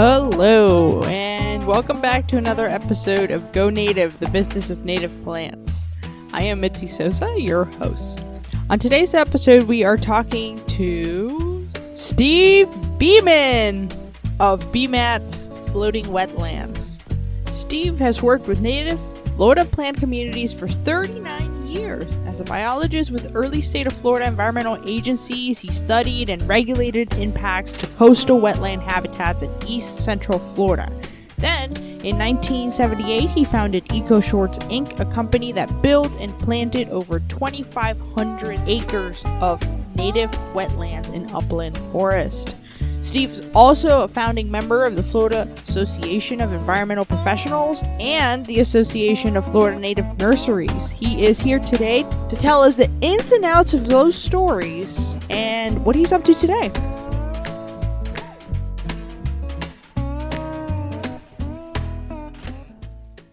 Hello, and welcome back to another episode of Go Native, the business of native plants. I am Mitzi Sosa, your host. On today's episode, we are talking to Steve Beeman of Beemats Floating Wetlands. Steve has worked with native Florida plant communities for 39 years. As a biologist with early state of Florida environmental agencies, he studied and regulated impacts to coastal wetland habitats in east central Florida. Then, in 1978, he founded EcoShores Inc., a company that built and planted over 2,500 acres of native wetlands in upland forest. Steve's also a founding member of the Florida Association of Environmental Professionals and the Association of Florida Native Nurseries. He is here today to tell us the ins and outs of those stories and what he's up to today.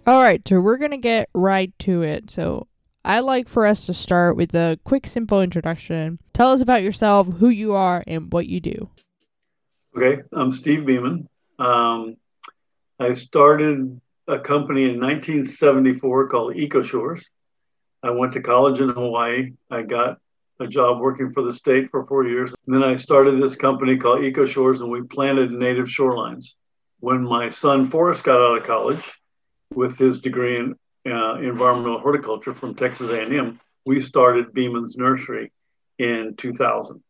All right, so we're going to get right to it. So, I like for us to start with a quick, simple introduction. Tell us about yourself, who you are, and what you do. Okay, I'm Steve Beeman. Um, I started a company in 1974 called EcoShores. I went to college in Hawaii. I got a job working for the state for four years. And then I started this company called EcoShores, and we planted native shorelines. When my son Forest got out of college, with his degree in uh, environmental horticulture from Texas A&M, we started Beeman's Nursery in 2000.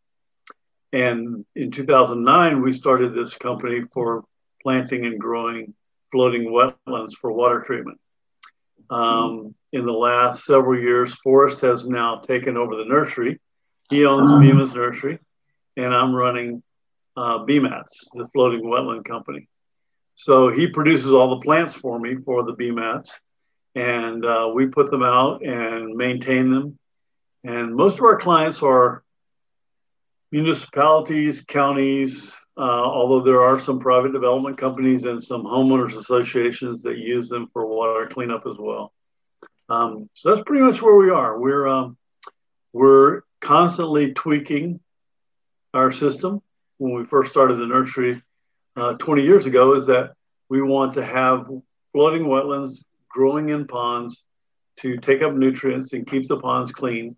And in 2009, we started this company for planting and growing floating wetlands for water treatment. Um, in the last several years, Forest has now taken over the nursery. He owns Beeman's Nursery, and I'm running uh, Beemats, the floating wetland company. So he produces all the plants for me for the Beemats, and uh, we put them out and maintain them. And most of our clients are municipalities, counties, uh, although there are some private development companies and some homeowners associations that use them for water cleanup as well. Um, so that's pretty much where we are. We're um, we're constantly tweaking our system. When we first started the nursery, uh, 20 years ago is that we want to have floating wetlands growing in ponds to take up nutrients and keep the ponds clean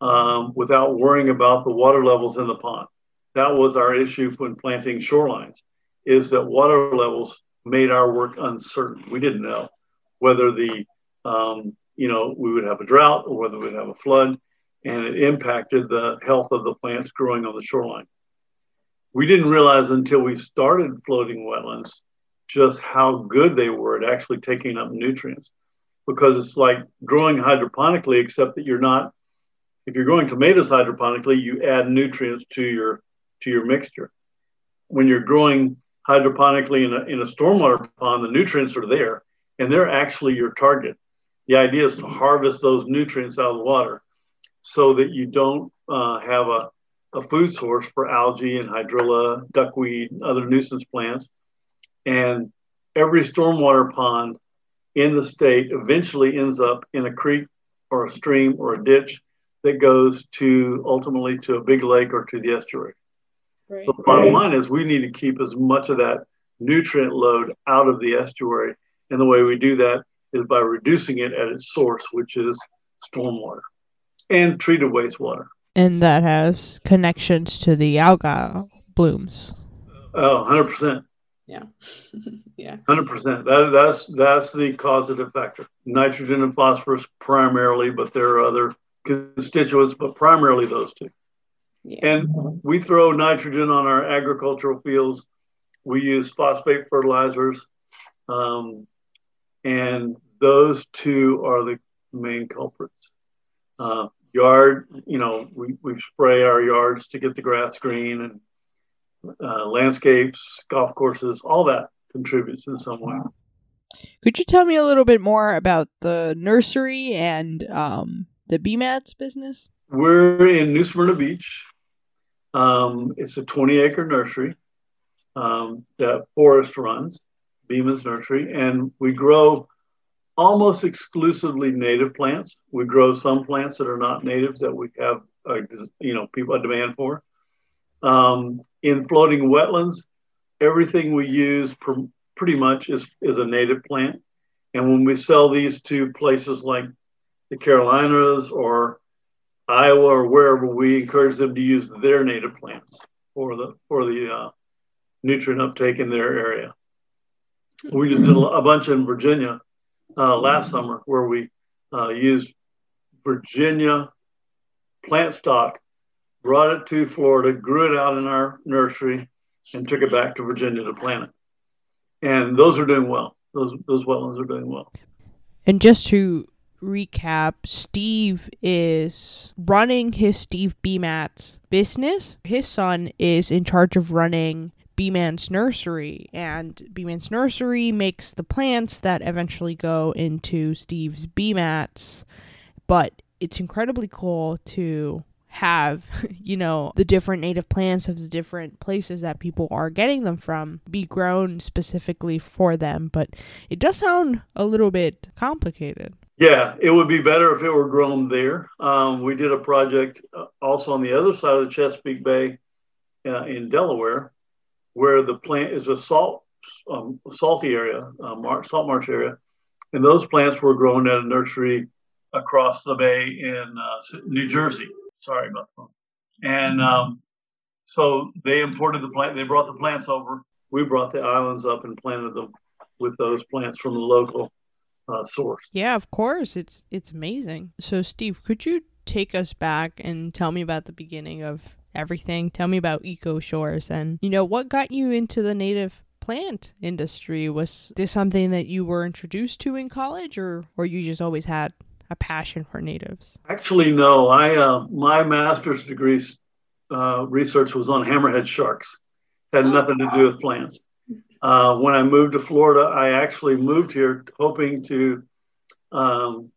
um, without worrying about the water levels in the pond. That was our issue when planting shorelines, is that water levels made our work uncertain. We didn't know whether the, um, you know, we would have a drought or whether we'd have a flood, and it impacted the health of the plants growing on the shoreline we didn't realize until we started floating wetlands just how good they were at actually taking up nutrients because it's like growing hydroponically except that you're not if you're growing tomatoes hydroponically you add nutrients to your to your mixture when you're growing hydroponically in a, in a stormwater pond the nutrients are there and they're actually your target the idea is to harvest those nutrients out of the water so that you don't uh, have a a food source for algae and hydrilla, duckweed, and other nuisance plants. And every stormwater pond in the state eventually ends up in a creek or a stream or a ditch that goes to ultimately to a big lake or to the estuary. Right. So the bottom line is we need to keep as much of that nutrient load out of the estuary. And the way we do that is by reducing it at its source, which is stormwater and treated wastewater and that has connections to the alga blooms. Oh, 100%. Yeah. yeah. 100%. That, that's, that's the causative factor. Nitrogen and phosphorus primarily, but there are other constituents, but primarily those two. Yeah. And we throw nitrogen on our agricultural fields. We use phosphate fertilizers. Um, and those two are the main culprits. Uh, yard, you know, we, we spray our yards to get the grass green and uh, landscapes, golf courses, all that contributes in some way. Could you tell me a little bit more about the nursery and um, the Beemats business? We're in New Smyrna Beach. Um, it's a 20 acre nursery um, that Forest runs, Beeman's Nursery, and we grow almost exclusively native plants. We grow some plants that are not natives that we have, you know, people a demand for. Um, in floating wetlands, everything we use pr- pretty much is, is a native plant. And when we sell these to places like the Carolinas or Iowa or wherever, we encourage them to use their native plants for the for the uh, nutrient uptake in their area. We just did a bunch in Virginia uh, last summer where we uh, used Virginia plant stock, brought it to Florida, grew it out in our nursery, and took it back to Virginia to plant it. And those are doing well. Those those wetlands are doing well. And just to recap, Steve is running his Steve Beemats business. His son is in charge of running Beeman's nursery, and Beeman's nursery makes the plants that eventually go into Steve's Beemats. But it's incredibly cool to have, you know, the different native plants of the different places that people are getting them from be grown specifically for them. But it does sound a little bit complicated. Yeah, it would be better if it were grown there. Um, we did a project uh, also on the other side of the Chesapeake Bay uh, in Delaware, where the plant is a salt um, salty area, uh, mar- salt marsh area, and those plants were grown at a nursery across the bay in uh, New Jersey. Sorry about that. And um, so they imported the plant. They brought the plants over. We brought the islands up and planted them with those plants from the local uh, source. Yeah, of course. It's it's amazing. So, Steve, could you take us back and tell me about the beginning of everything? Tell me about Eco Shores and you know what got you into the native plant industry. Was this something that you were introduced to in college, or or you just always had a passion for natives? Actually, no. I uh, my master's degree uh, research was on hammerhead sharks. Had nothing to do with plants. Uh, when I moved to Florida, I actually moved here hoping to um,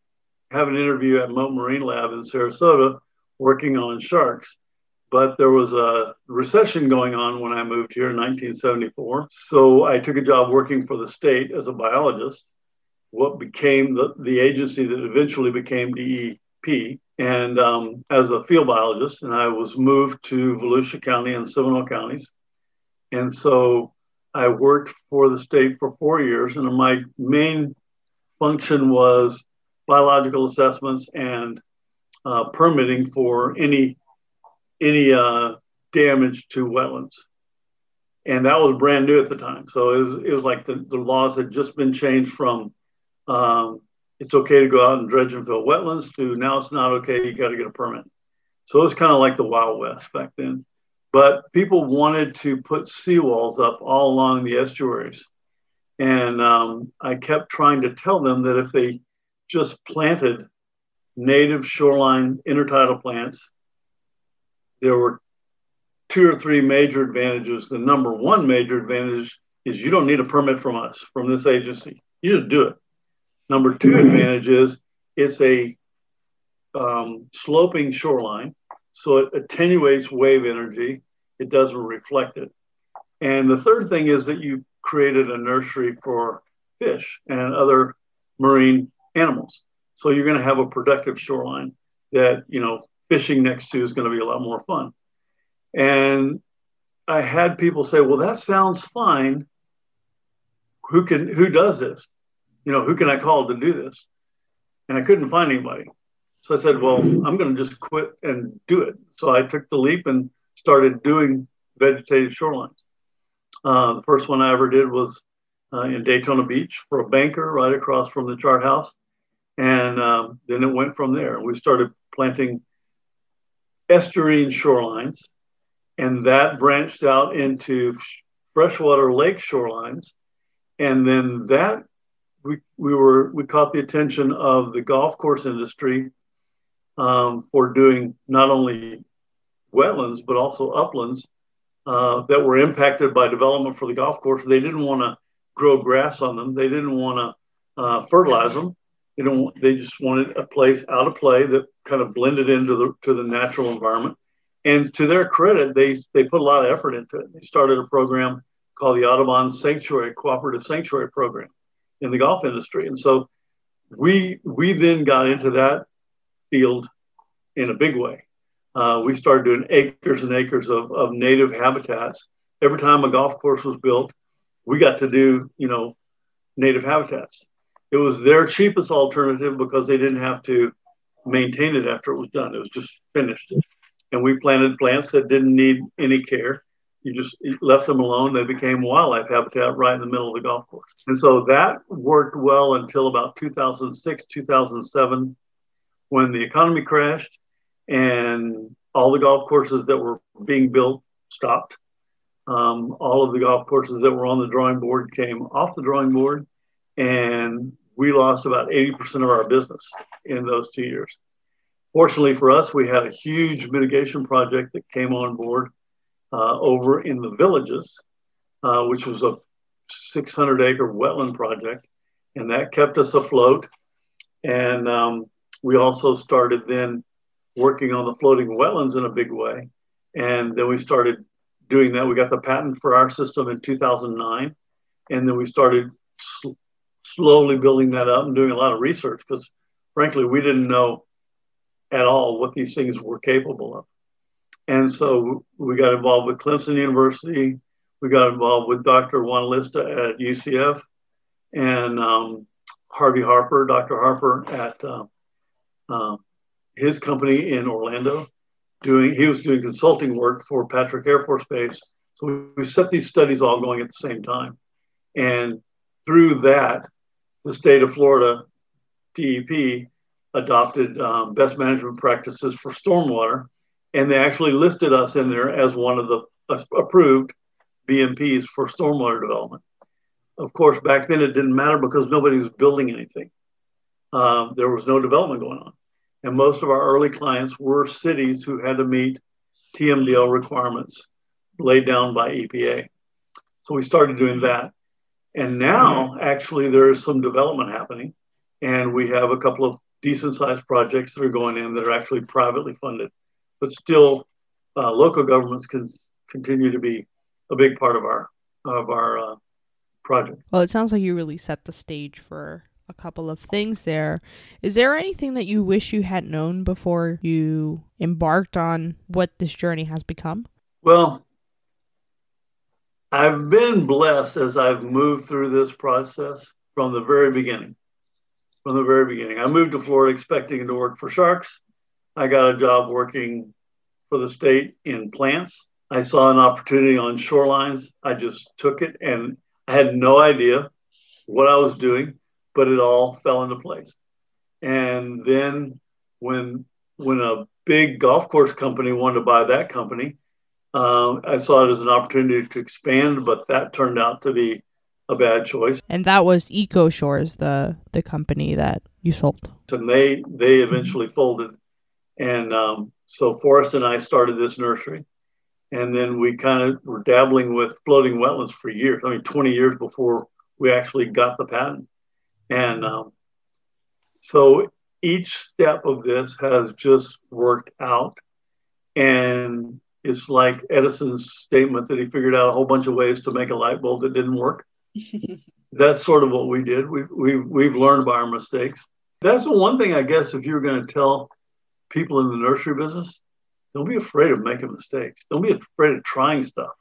have an interview at Mote Marine Lab in Sarasota working on sharks. But there was a recession going on when I moved here in 1974. So I took a job working for the state as a biologist, what became the, the agency that eventually became DEP, and um, as a field biologist. And I was moved to Volusia County and Seminole counties. And so I worked for the state for four years, and my main function was biological assessments and uh, permitting for any any uh, damage to wetlands. And that was brand new at the time. So it was, it was like the, the laws had just been changed from um, it's okay to go out and dredge and fill wetlands to now it's not okay, you got to get a permit. So it was kind of like the Wild West back then. But people wanted to put seawalls up all along the estuaries. And um, I kept trying to tell them that if they just planted native shoreline intertidal plants, there were two or three major advantages. The number one major advantage is you don't need a permit from us, from this agency. You just do it. Number two advantage is it's a um, sloping shoreline. So it attenuates wave energy, it doesn't reflect it. And the third thing is that you created a nursery for fish and other marine animals. So you're going to have a productive shoreline that, you know, fishing next to is going to be a lot more fun. And I had people say, well, that sounds fine. Who can, who does this? You know, who can I call to do this? And I couldn't find anybody. So I said, well, I'm going to just quit and do it. So I took the leap and started doing vegetated shorelines. Uh, the first one I ever did was uh, in Daytona Beach for a banker right across from the chart house. And um, then it went from there. We started planting estuarine shorelines, and that branched out into freshwater lake shorelines. And then that we, we were we caught the attention of the golf course industry um, for doing not only wetlands but also uplands uh, that were impacted by development for the golf course. They didn't want to grow grass on them. They didn't want to uh, fertilize them. They don't. They just wanted a place out of play that kind of blended into the to the natural environment. And to their credit, they they put a lot of effort into it. They started a program called the Audubon Sanctuary Cooperative Sanctuary Program in the golf industry. And so we we then got into that field in a big way. Uh, we started doing acres and acres of, of native habitats every time a golf course was built, we got to do, you know, native habitats. It was their cheapest alternative because they didn't have to maintain it after it was done. It was just finished. And we planted plants that didn't need any care. You just left them alone. They became wildlife habitat right in the middle of the golf course. And so that worked well until about 2006, 2007, when the economy crashed and all the golf courses that were being built stopped. Um, all of the golf courses that were on the drawing board came off the drawing board, and we lost about 80% of our business in those two years. Fortunately for us, we had a huge mitigation project that came on board uh, over in the villages, uh, which was a 600 acre wetland project, and that kept us afloat. And um, we also started then working on the floating wetlands in a big way. And then we started doing that. We got the patent for our system in 2009. And then we started sl- slowly building that up and doing a lot of research because, frankly, we didn't know at all what these things were capable of. And so we got involved with Clemson University. We got involved with Dr. Wanielista at UCF and um, Harvey Harper, Dr. Harper at uh, uh, his company in Orlando. Doing he was doing consulting work for Patrick Air Force Base. So we set these studies all going at the same time, and through that, the state of Florida, DEP, adopted um, best management practices for stormwater, and they actually listed us in there as one of the approved BMPs for stormwater development. Of course, back then it didn't matter because nobody was building anything. Um, there was no development going on. And most of our early clients were cities who had to meet TMDL requirements laid down by EPA. So we started doing that. And now, actually, there is some development happening. And we have a couple of decent sized projects that are going in that are actually privately funded. But still, uh, local governments can continue to be a big part of our of our uh, project. Well, it sounds like you really set the stage for a couple of things there. Is there anything that you wish you had known before you embarked on what this journey has become? Well, I've been blessed as I've moved through this process from the very beginning. From the very beginning, I moved to Florida expecting to work for sharks. I got a job working for the state in plants. I saw an opportunity on shorelines. I just took it and I had no idea what I was doing but it all fell into place. And then when when a big golf course company wanted to buy that company, um, I saw it as an opportunity to expand, but that turned out to be a bad choice. And that was Eco Shores, the the company that you sold. And they they eventually folded, and um, so Forest and I started this nursery, and then we kind of were dabbling with floating wetlands for years. I mean, 20 years before we actually got the patent. And um, so each step of this has just worked out. And it's like Edison's statement that he figured out a whole bunch of ways to make a light bulb that didn't work. That's sort of what we did. We've, we've, we've learned by our mistakes. That's the one thing, I guess, if you're going to tell people in the nursery business, don't be afraid of making mistakes. Don't be afraid of trying stuff.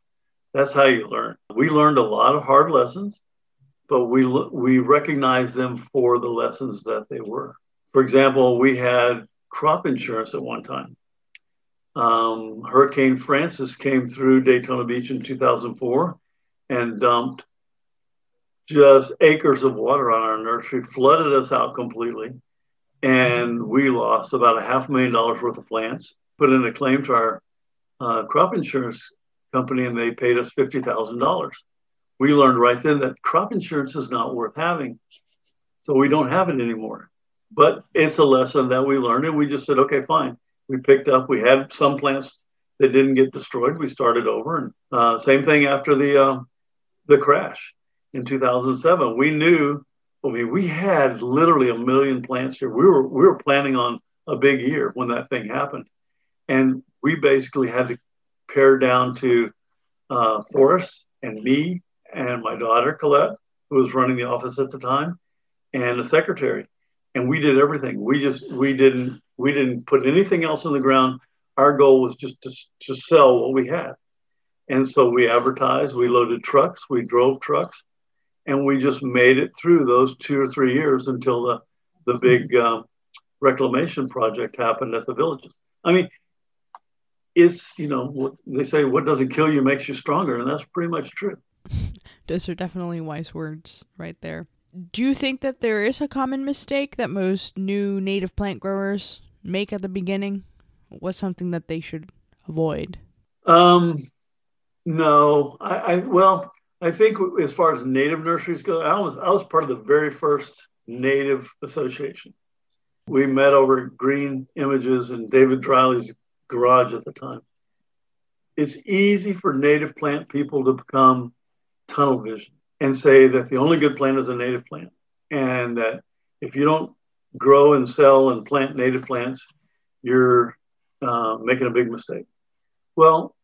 That's how you learn. We learned a lot of hard lessons but we we recognize them for the lessons that they were. For example, we had crop insurance at one time. Um, Hurricane Frances came through Daytona Beach in 2004 and dumped just acres of water on our nursery, flooded us out completely, and we lost about a half million dollars worth of plants. Put in a claim to our uh, crop insurance company, and they paid us fifty thousand dollars we learned right then that crop insurance is not worth having. So we don't have it anymore. But it's a lesson that we learned, and we just said, okay, fine. We picked up, we had some plants that didn't get destroyed. We started over. And uh, same thing after the, uh, the crash in 2007. We knew, I mean, we had literally a million plants here. We were, we were planning on a big year when that thing happened. And we basically had to pare down to uh, Forest and me and my daughter Colette, who was running the office at the time, and a secretary. And we did everything. We just we didn't we didn't put anything else in the ground. Our goal was just to, to sell what we had. And so we advertised, we loaded trucks, we drove trucks, and we just made it through those two or three years until the, the big um, reclamation project happened at the villages. I mean, it's, you know, they say what doesn't kill you makes you stronger, and that's pretty much true. Those are definitely wise words right there. Do you think that there is a common mistake that most new native plant growers make at the beginning? What's something that they should avoid? Um, no, I, I well, I think as far as native nurseries go, I was I was part of the very first native association. We met over Green Images in David Driley's garage at the time. It's easy for native plant people to become tunnel vision and say that the only good plant is a native plant, and that if you don't grow and sell and plant native plants, you're uh, making a big mistake. Well,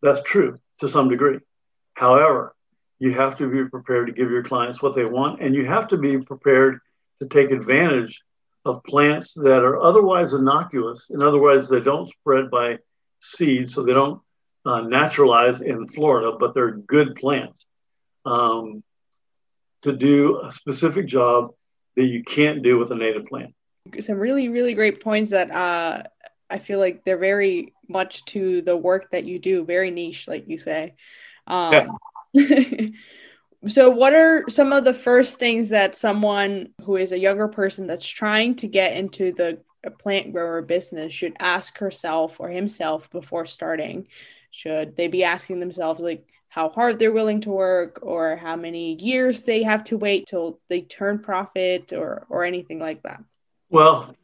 that's true to some degree. However, you have to be prepared to give your clients what they want, and you have to be prepared to take advantage of plants that are otherwise innocuous. In other words, they don't spread by seed, so they don't uh, naturalize in Florida, but they're good plants um, to do a specific job that you can't do with a native plant. Some really, really great points that uh, I feel like they're very much to the work that you do, very niche, like you say. Um, yeah. so, what are some of the first things that someone who is a younger person that's trying to get into the plant grower business should ask herself or himself before starting? Should they be asking themselves, like, how hard they're willing to work or how many years they have to wait till they turn profit or or anything like that. Well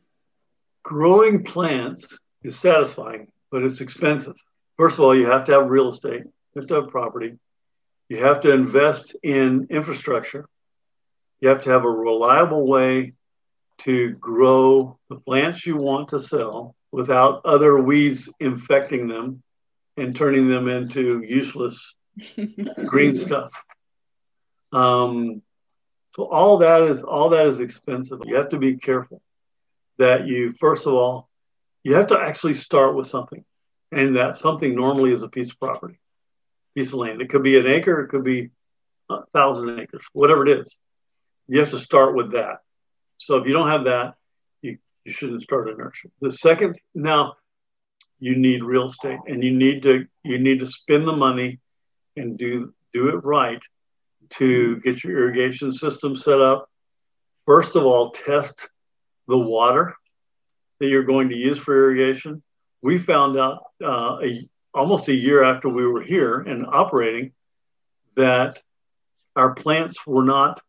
growing plants is satisfying but it's expensive. First of all you have to have real estate you have to have property you have to invest in infrastructure you have to have a reliable way to grow the plants you want to sell without other weeds infecting them and turning them into useless green stuff. Um, so all that is all that is expensive. You have to be careful that you first of all you have to actually start with something, and that something normally is a piece of property, piece of land. It could be an acre, it could be a thousand acres, whatever it is. You have to start with that. So if you don't have that, you, you shouldn't start a nursery. The second now you need real estate and you need to you need to spend the money and do do it right to get your irrigation system set up. First of all, test the water that you're going to use for irrigation. We found out uh, a, almost a year after we were here and operating that our plants were not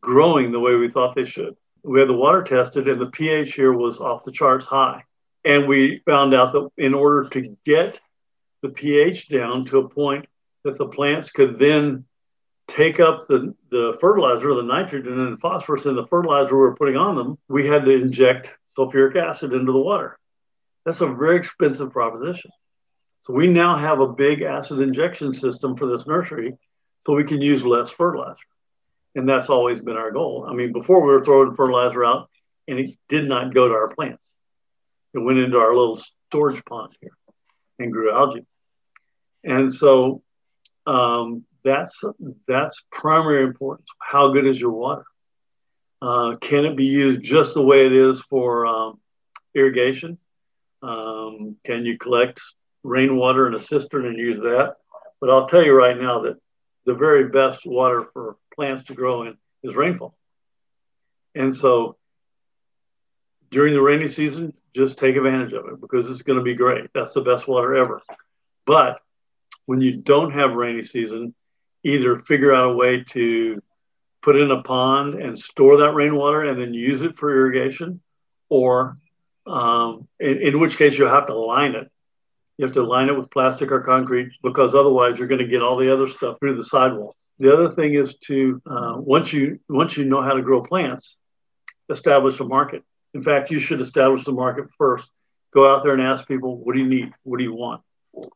growing the way we thought they should. We had the water tested, and the pH here was off the charts high. And we found out that in order to get the pH down to a point that the plants could then take up the, the fertilizer, the nitrogen and phosphorus in the fertilizer we were putting on them, we had to inject sulfuric acid into the water. That's a very expensive proposition. So we now have a big acid injection system for this nursery so we can use less fertilizer. And that's always been our goal. I mean, before we were throwing fertilizer out and it did not go to our plants. It went into our little storage pond here and grew algae. And so um, that's that's primary importance. How good is your water? Uh, can it be used just the way it is for um, irrigation? Um, can you collect rainwater in a cistern and use that? But I'll tell you right now that the very best water for plants to grow in is rainfall. And so during the rainy season, just take advantage of it because it's going to be great. That's the best water ever. But when you don't have rainy season, either figure out a way to put in a pond and store that rainwater and then use it for irrigation, or um, in, in, which case you'll have to line it. You have to line it with plastic or concrete because otherwise you're going to get all the other stuff through the sidewalls. The other thing is to uh, once you once you know how to grow plants, establish a market. In fact, you should establish the market first. Go out there and ask people, what do you need? What do you want?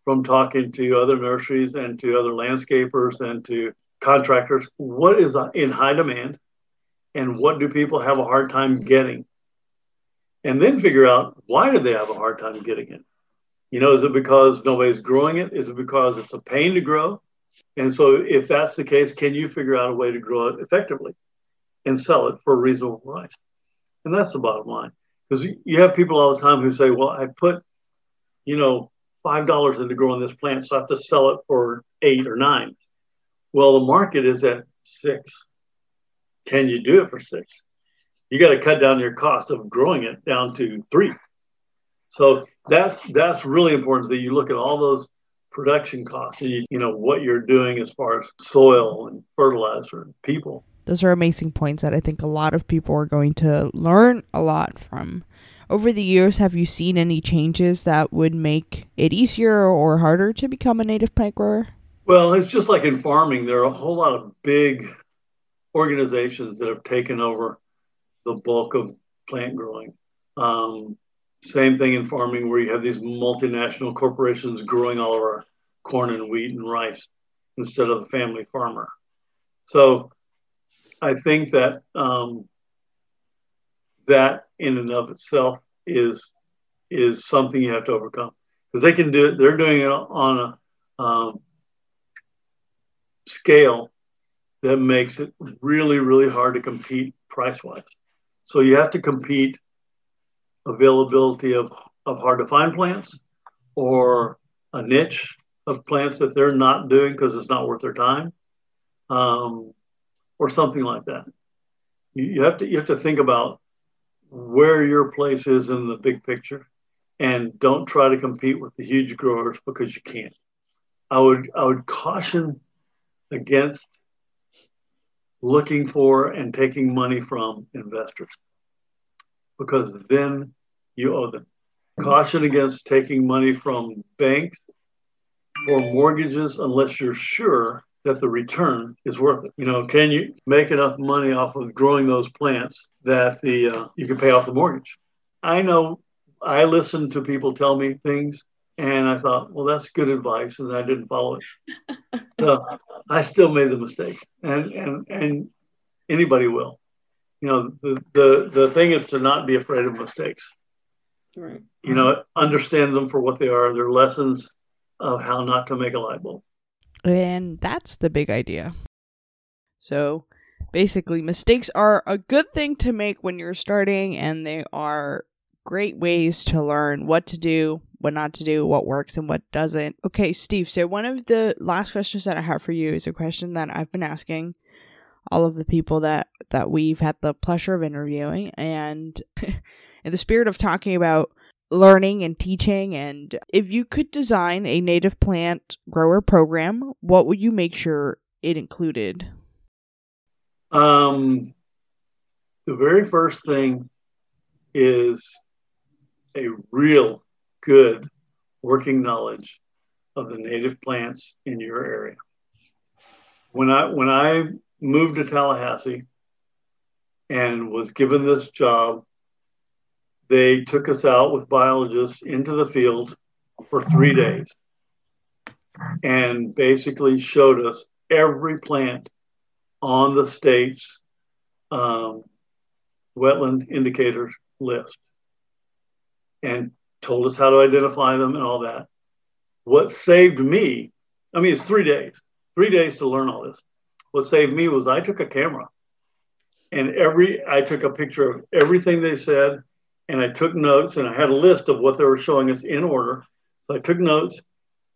From talking to other nurseries and to other landscapers and to contractors what is in high demand and what do people have a hard time getting and then figure out why do they have a hard time getting it You know, is it because nobody's growing it? Is it because it's a pain to grow? And so, if that's the case, can you figure out a way to grow it effectively and sell it for a reasonable price? And that's the bottom line. Because you have people all the time who say, well, I put, you know, $5 into growing this plant, so I have to sell it for eight or nine. Well, the market is at six. Can you do it for six? You got to cut down your cost of growing it down to three. So that's that's really important that you look at all those production costs and you, you know what you're doing as far as soil and fertilizer and people. Those are amazing points that I think a lot of people are going to learn a lot from. Over the years, have you seen any changes that would make it easier or harder to become a native plant grower? Well, it's just like in farming, there are a whole lot of big organizations that have taken over the bulk of plant growing. Um, same thing in farming, where you have these multinational corporations growing all of our corn and wheat and rice instead of the family farmer. So I think that um, that in and of itself is is something you have to overcome because they can do it. They're doing it on a um, scale that makes it really, really hard to compete price wise. So you have to compete availability of, of hard to find plants or a niche of plants that they're not doing because it's not worth their time um, or something like that. You, you, have to you have to think about where your place is in the big picture and don't try to compete with the huge growers because you can't. I would I would caution against looking for and taking money from investors because then you owe them. Caution against taking money from banks for mortgages unless you're sure that the return is worth it. You know, can you make enough money off of growing those plants that the uh, you can pay off the mortgage? I know I listened to people tell me things and I thought, well, that's good advice, and I didn't follow it. so I still made the mistake, and and and anybody will. You know, the the the thing is to not be afraid of mistakes. Right. You know, understand them for what they are. They're lessons of how not to make a light bulb. And that's the big idea. So basically, mistakes are a good thing to make when you're starting, and they are great ways to learn what to do, what not to do, what works and what doesn't. Okay, Steve, so one of the last questions that I have for you is a question that I've been asking all of the people that that we've had the pleasure of interviewing and in the spirit of talking about learning and teaching and if you could design a native plant grower program, what would you make sure it included? Um the very first thing is a real good working knowledge of the native plants in your area. When I when I moved to Tallahassee and was given this job, they took us out with biologists into the field for three days and basically showed us every plant on the state's um, wetland indicator list and told us how to identify them and all that. What saved me, I mean, it's three days, three days to learn all this. What saved me was I took a camera and every, I took a picture of everything they said and I took notes and I had a list of what they were showing us in order. So I took notes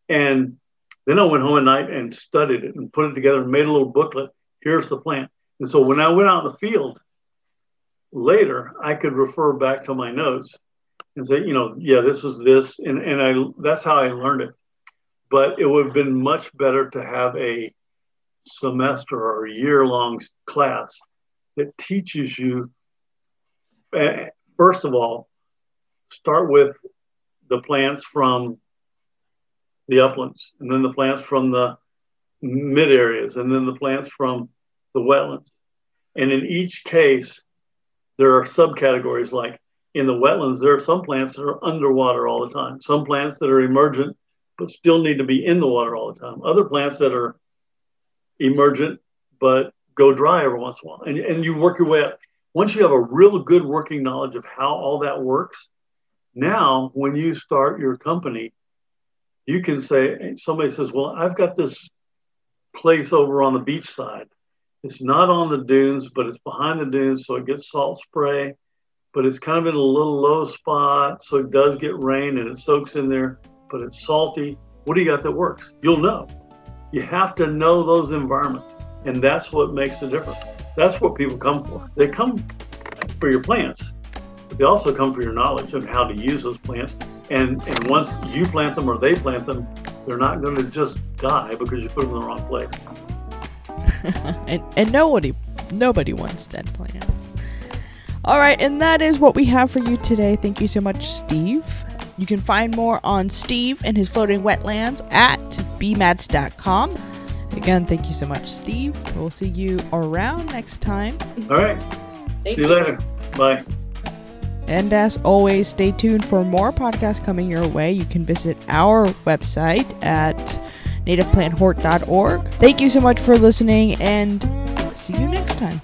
and then I went home at night and studied it and put it together and made a little booklet. Here's the plant. And so when I went out in the field later, I could refer back to my notes and say, you know, yeah, this is this, and and I that's how I learned it. But it would have been much better to have a semester or a year long class that teaches you. Eh, First of all, start with the plants from the uplands, and then the plants from the mid areas, and then the plants from the wetlands. And in each case, there are subcategories like in the wetlands, there are some plants that are underwater all the time, some plants that are emergent but still need to be in the water all the time, other plants that are emergent but go dry every once in a while. And, and you work your way up. Once you have a real good working knowledge of how all that works, now when you start your company, you can say, somebody says, Well, I've got this place over on the beach side. It's not on the dunes, but it's behind the dunes, so it gets salt spray, but it's kind of in a little low spot, so it does get rain and it soaks in there, but it's salty. What do you got that works? You'll know. You have to know those environments, and that's what makes the difference. That's what people come for. They come for your plants, but they also come for your knowledge of how to use those plants. And and once you plant them or they plant them, they're not going to just die because you put them in the wrong place. and and nobody nobody wants dead plants. All right, and that is what we have for you today. Thank you so much, Steve. You can find more on Steve and his floating wetlands at beemats.com. Again, thank you so much, Steve. We'll see you around next time. All right. Thank see you later. Bye. And as always, stay tuned for more podcasts coming your way. You can visit our website at nativeplanthort.org. Thank you so much for listening and see you next time.